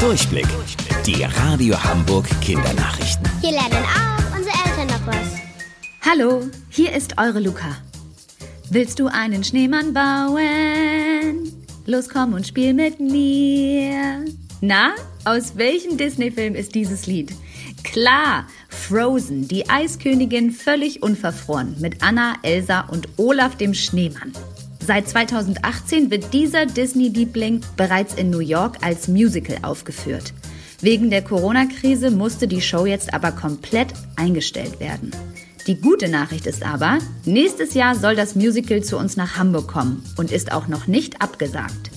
Durchblick. Die Radio Hamburg Kindernachrichten. Hier lernen auch unsere Eltern noch was. Hallo, hier ist eure Luca. Willst du einen Schneemann bauen? Los komm und spiel mit mir. Na, aus welchem Disney-Film ist dieses Lied? Klar, Frozen, die Eiskönigin völlig unverfroren mit Anna, Elsa und Olaf dem Schneemann. Seit 2018 wird dieser Disney-Liebling bereits in New York als Musical aufgeführt. Wegen der Corona-Krise musste die Show jetzt aber komplett eingestellt werden. Die gute Nachricht ist aber, nächstes Jahr soll das Musical zu uns nach Hamburg kommen und ist auch noch nicht abgesagt.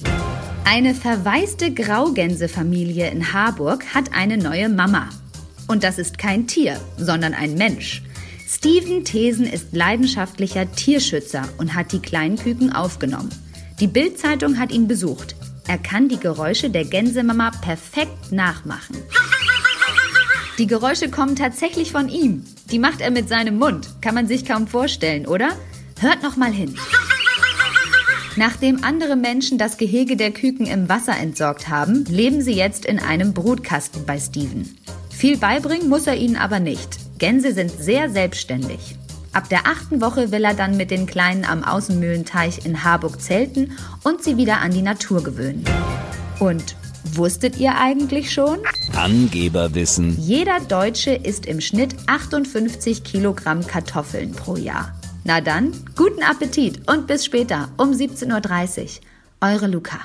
Eine verwaiste Graugänsefamilie in Harburg hat eine neue Mama. Und das ist kein Tier, sondern ein Mensch. Steven Thesen ist leidenschaftlicher Tierschützer und hat die kleinen Küken aufgenommen. Die Bild-Zeitung hat ihn besucht. Er kann die Geräusche der Gänsemama perfekt nachmachen. Die Geräusche kommen tatsächlich von ihm. Die macht er mit seinem Mund. Kann man sich kaum vorstellen, oder? Hört noch mal hin. Nachdem andere Menschen das Gehege der Küken im Wasser entsorgt haben, leben sie jetzt in einem Brutkasten bei Steven. Viel beibringen muss er ihnen aber nicht. Gänse sind sehr selbstständig. Ab der achten Woche will er dann mit den Kleinen am Außenmühlenteich in Harburg zelten und sie wieder an die Natur gewöhnen. Und wusstet ihr eigentlich schon? Angeberwissen. Jeder Deutsche isst im Schnitt 58 Kilogramm Kartoffeln pro Jahr. Na dann, guten Appetit und bis später um 17.30 Uhr. Eure Luca.